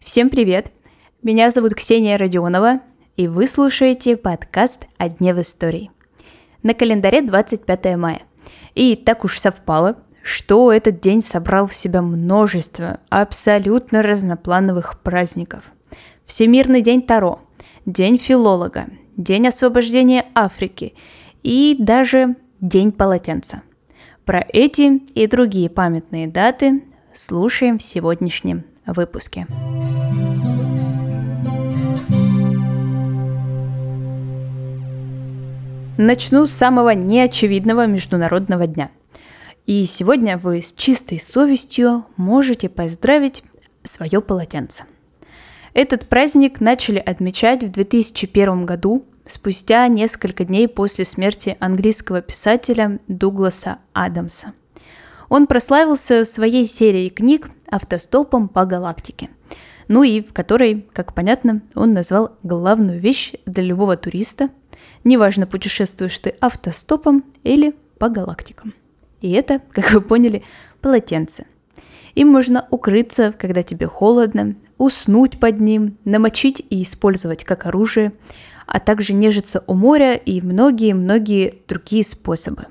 Всем привет! Меня зовут Ксения Родионова, и вы слушаете подкаст «О дне в истории». На календаре 25 мая. И так уж совпало, что этот день собрал в себя множество абсолютно разноплановых праздников. Всемирный день Таро, День филолога, День освобождения Африки и даже День полотенца. Про эти и другие памятные даты слушаем в сегодняшнем выпуске. Начну с самого неочевидного Международного дня. И сегодня вы с чистой совестью можете поздравить свое полотенце. Этот праздник начали отмечать в 2001 году, спустя несколько дней после смерти английского писателя Дугласа Адамса. Он прославился своей серией книг «Автостопом по галактике», ну и в которой, как понятно, он назвал главную вещь для любого туриста – Неважно, путешествуешь ты автостопом или по галактикам. И это, как вы поняли, полотенце. Им можно укрыться, когда тебе холодно, уснуть под ним, намочить и использовать как оружие, а также нежиться у моря и многие-многие другие способы.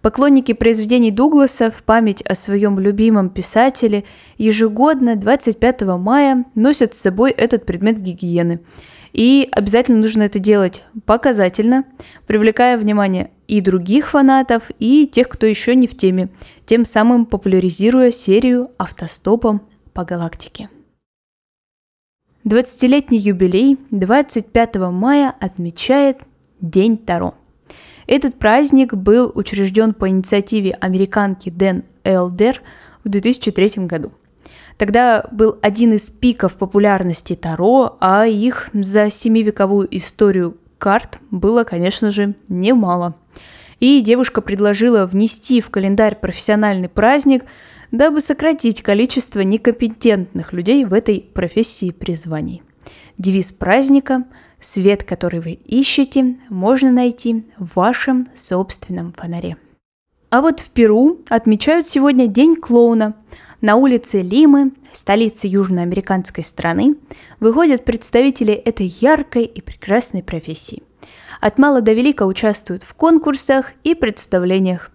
Поклонники произведений Дугласа в память о своем любимом писателе ежегодно 25 мая носят с собой этот предмет гигиены – и обязательно нужно это делать показательно, привлекая внимание и других фанатов, и тех, кто еще не в теме, тем самым популяризируя серию автостопом по галактике. 20-летний юбилей 25 мая отмечает День Таро. Этот праздник был учрежден по инициативе американки Дэн Элдер в 2003 году – Тогда был один из пиков популярности Таро, а их за семивековую историю карт было, конечно же, немало. И девушка предложила внести в календарь профессиональный праздник, дабы сократить количество некомпетентных людей в этой профессии призваний. Девиз праздника «Свет, который вы ищете, можно найти в вашем собственном фонаре». А вот в Перу отмечают сегодня День клоуна – на улице Лимы, столицы южноамериканской страны, выходят представители этой яркой и прекрасной профессии. От мала до велика участвуют в конкурсах и представлениях.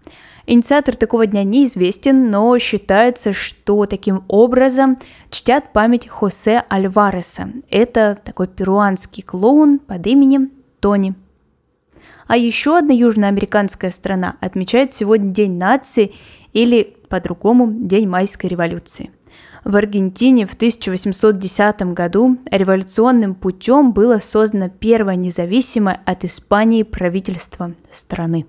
Инициатор такого дня неизвестен, но считается, что таким образом чтят память Хосе Альвареса. Это такой перуанский клоун под именем Тони. А еще одна южноамериканская страна отмечает сегодня День нации или по-другому День майской революции. В Аргентине в 1810 году революционным путем было создано первое независимое от Испании правительство страны.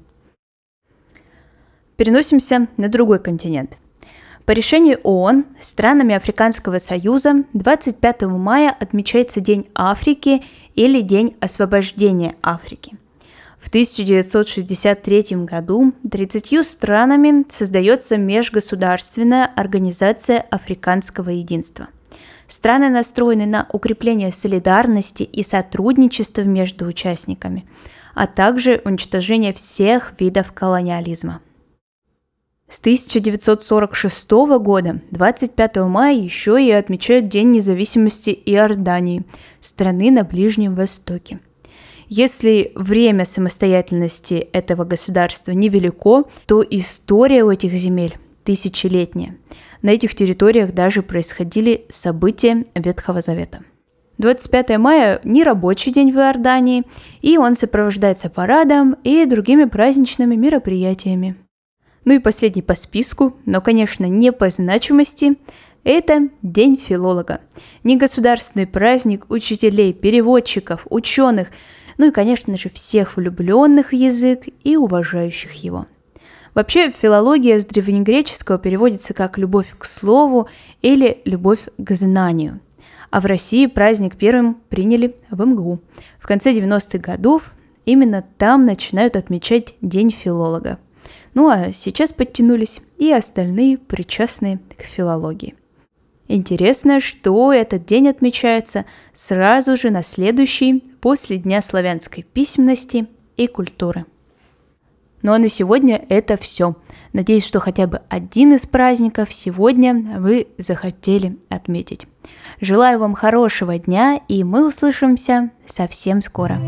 Переносимся на другой континент. По решению ООН странами Африканского Союза 25 мая отмечается День Африки или День освобождения Африки – в 1963 году 30 странами создается Межгосударственная организация Африканского единства. Страны настроены на укрепление солидарности и сотрудничества между участниками, а также уничтожение всех видов колониализма. С 1946 года 25 мая еще и отмечают День независимости Иордании, страны на Ближнем Востоке – если время самостоятельности этого государства невелико, то история у этих земель тысячелетняя. На этих территориях даже происходили события Ветхого Завета. 25 мая – не рабочий день в Иордании, и он сопровождается парадом и другими праздничными мероприятиями. Ну и последний по списку, но, конечно, не по значимости – это День филолога. Негосударственный праздник учителей, переводчиков, ученых – ну и, конечно же, всех влюбленных в язык и уважающих его. Вообще, филология с древнегреческого переводится как «любовь к слову» или «любовь к знанию». А в России праздник первым приняли в МГУ. В конце 90-х годов именно там начинают отмечать День филолога. Ну а сейчас подтянулись и остальные причастные к филологии. Интересно, что этот день отмечается сразу же на следующий после Дня славянской письменности и культуры. Ну а на сегодня это все. Надеюсь, что хотя бы один из праздников сегодня вы захотели отметить. Желаю вам хорошего дня, и мы услышимся совсем скоро.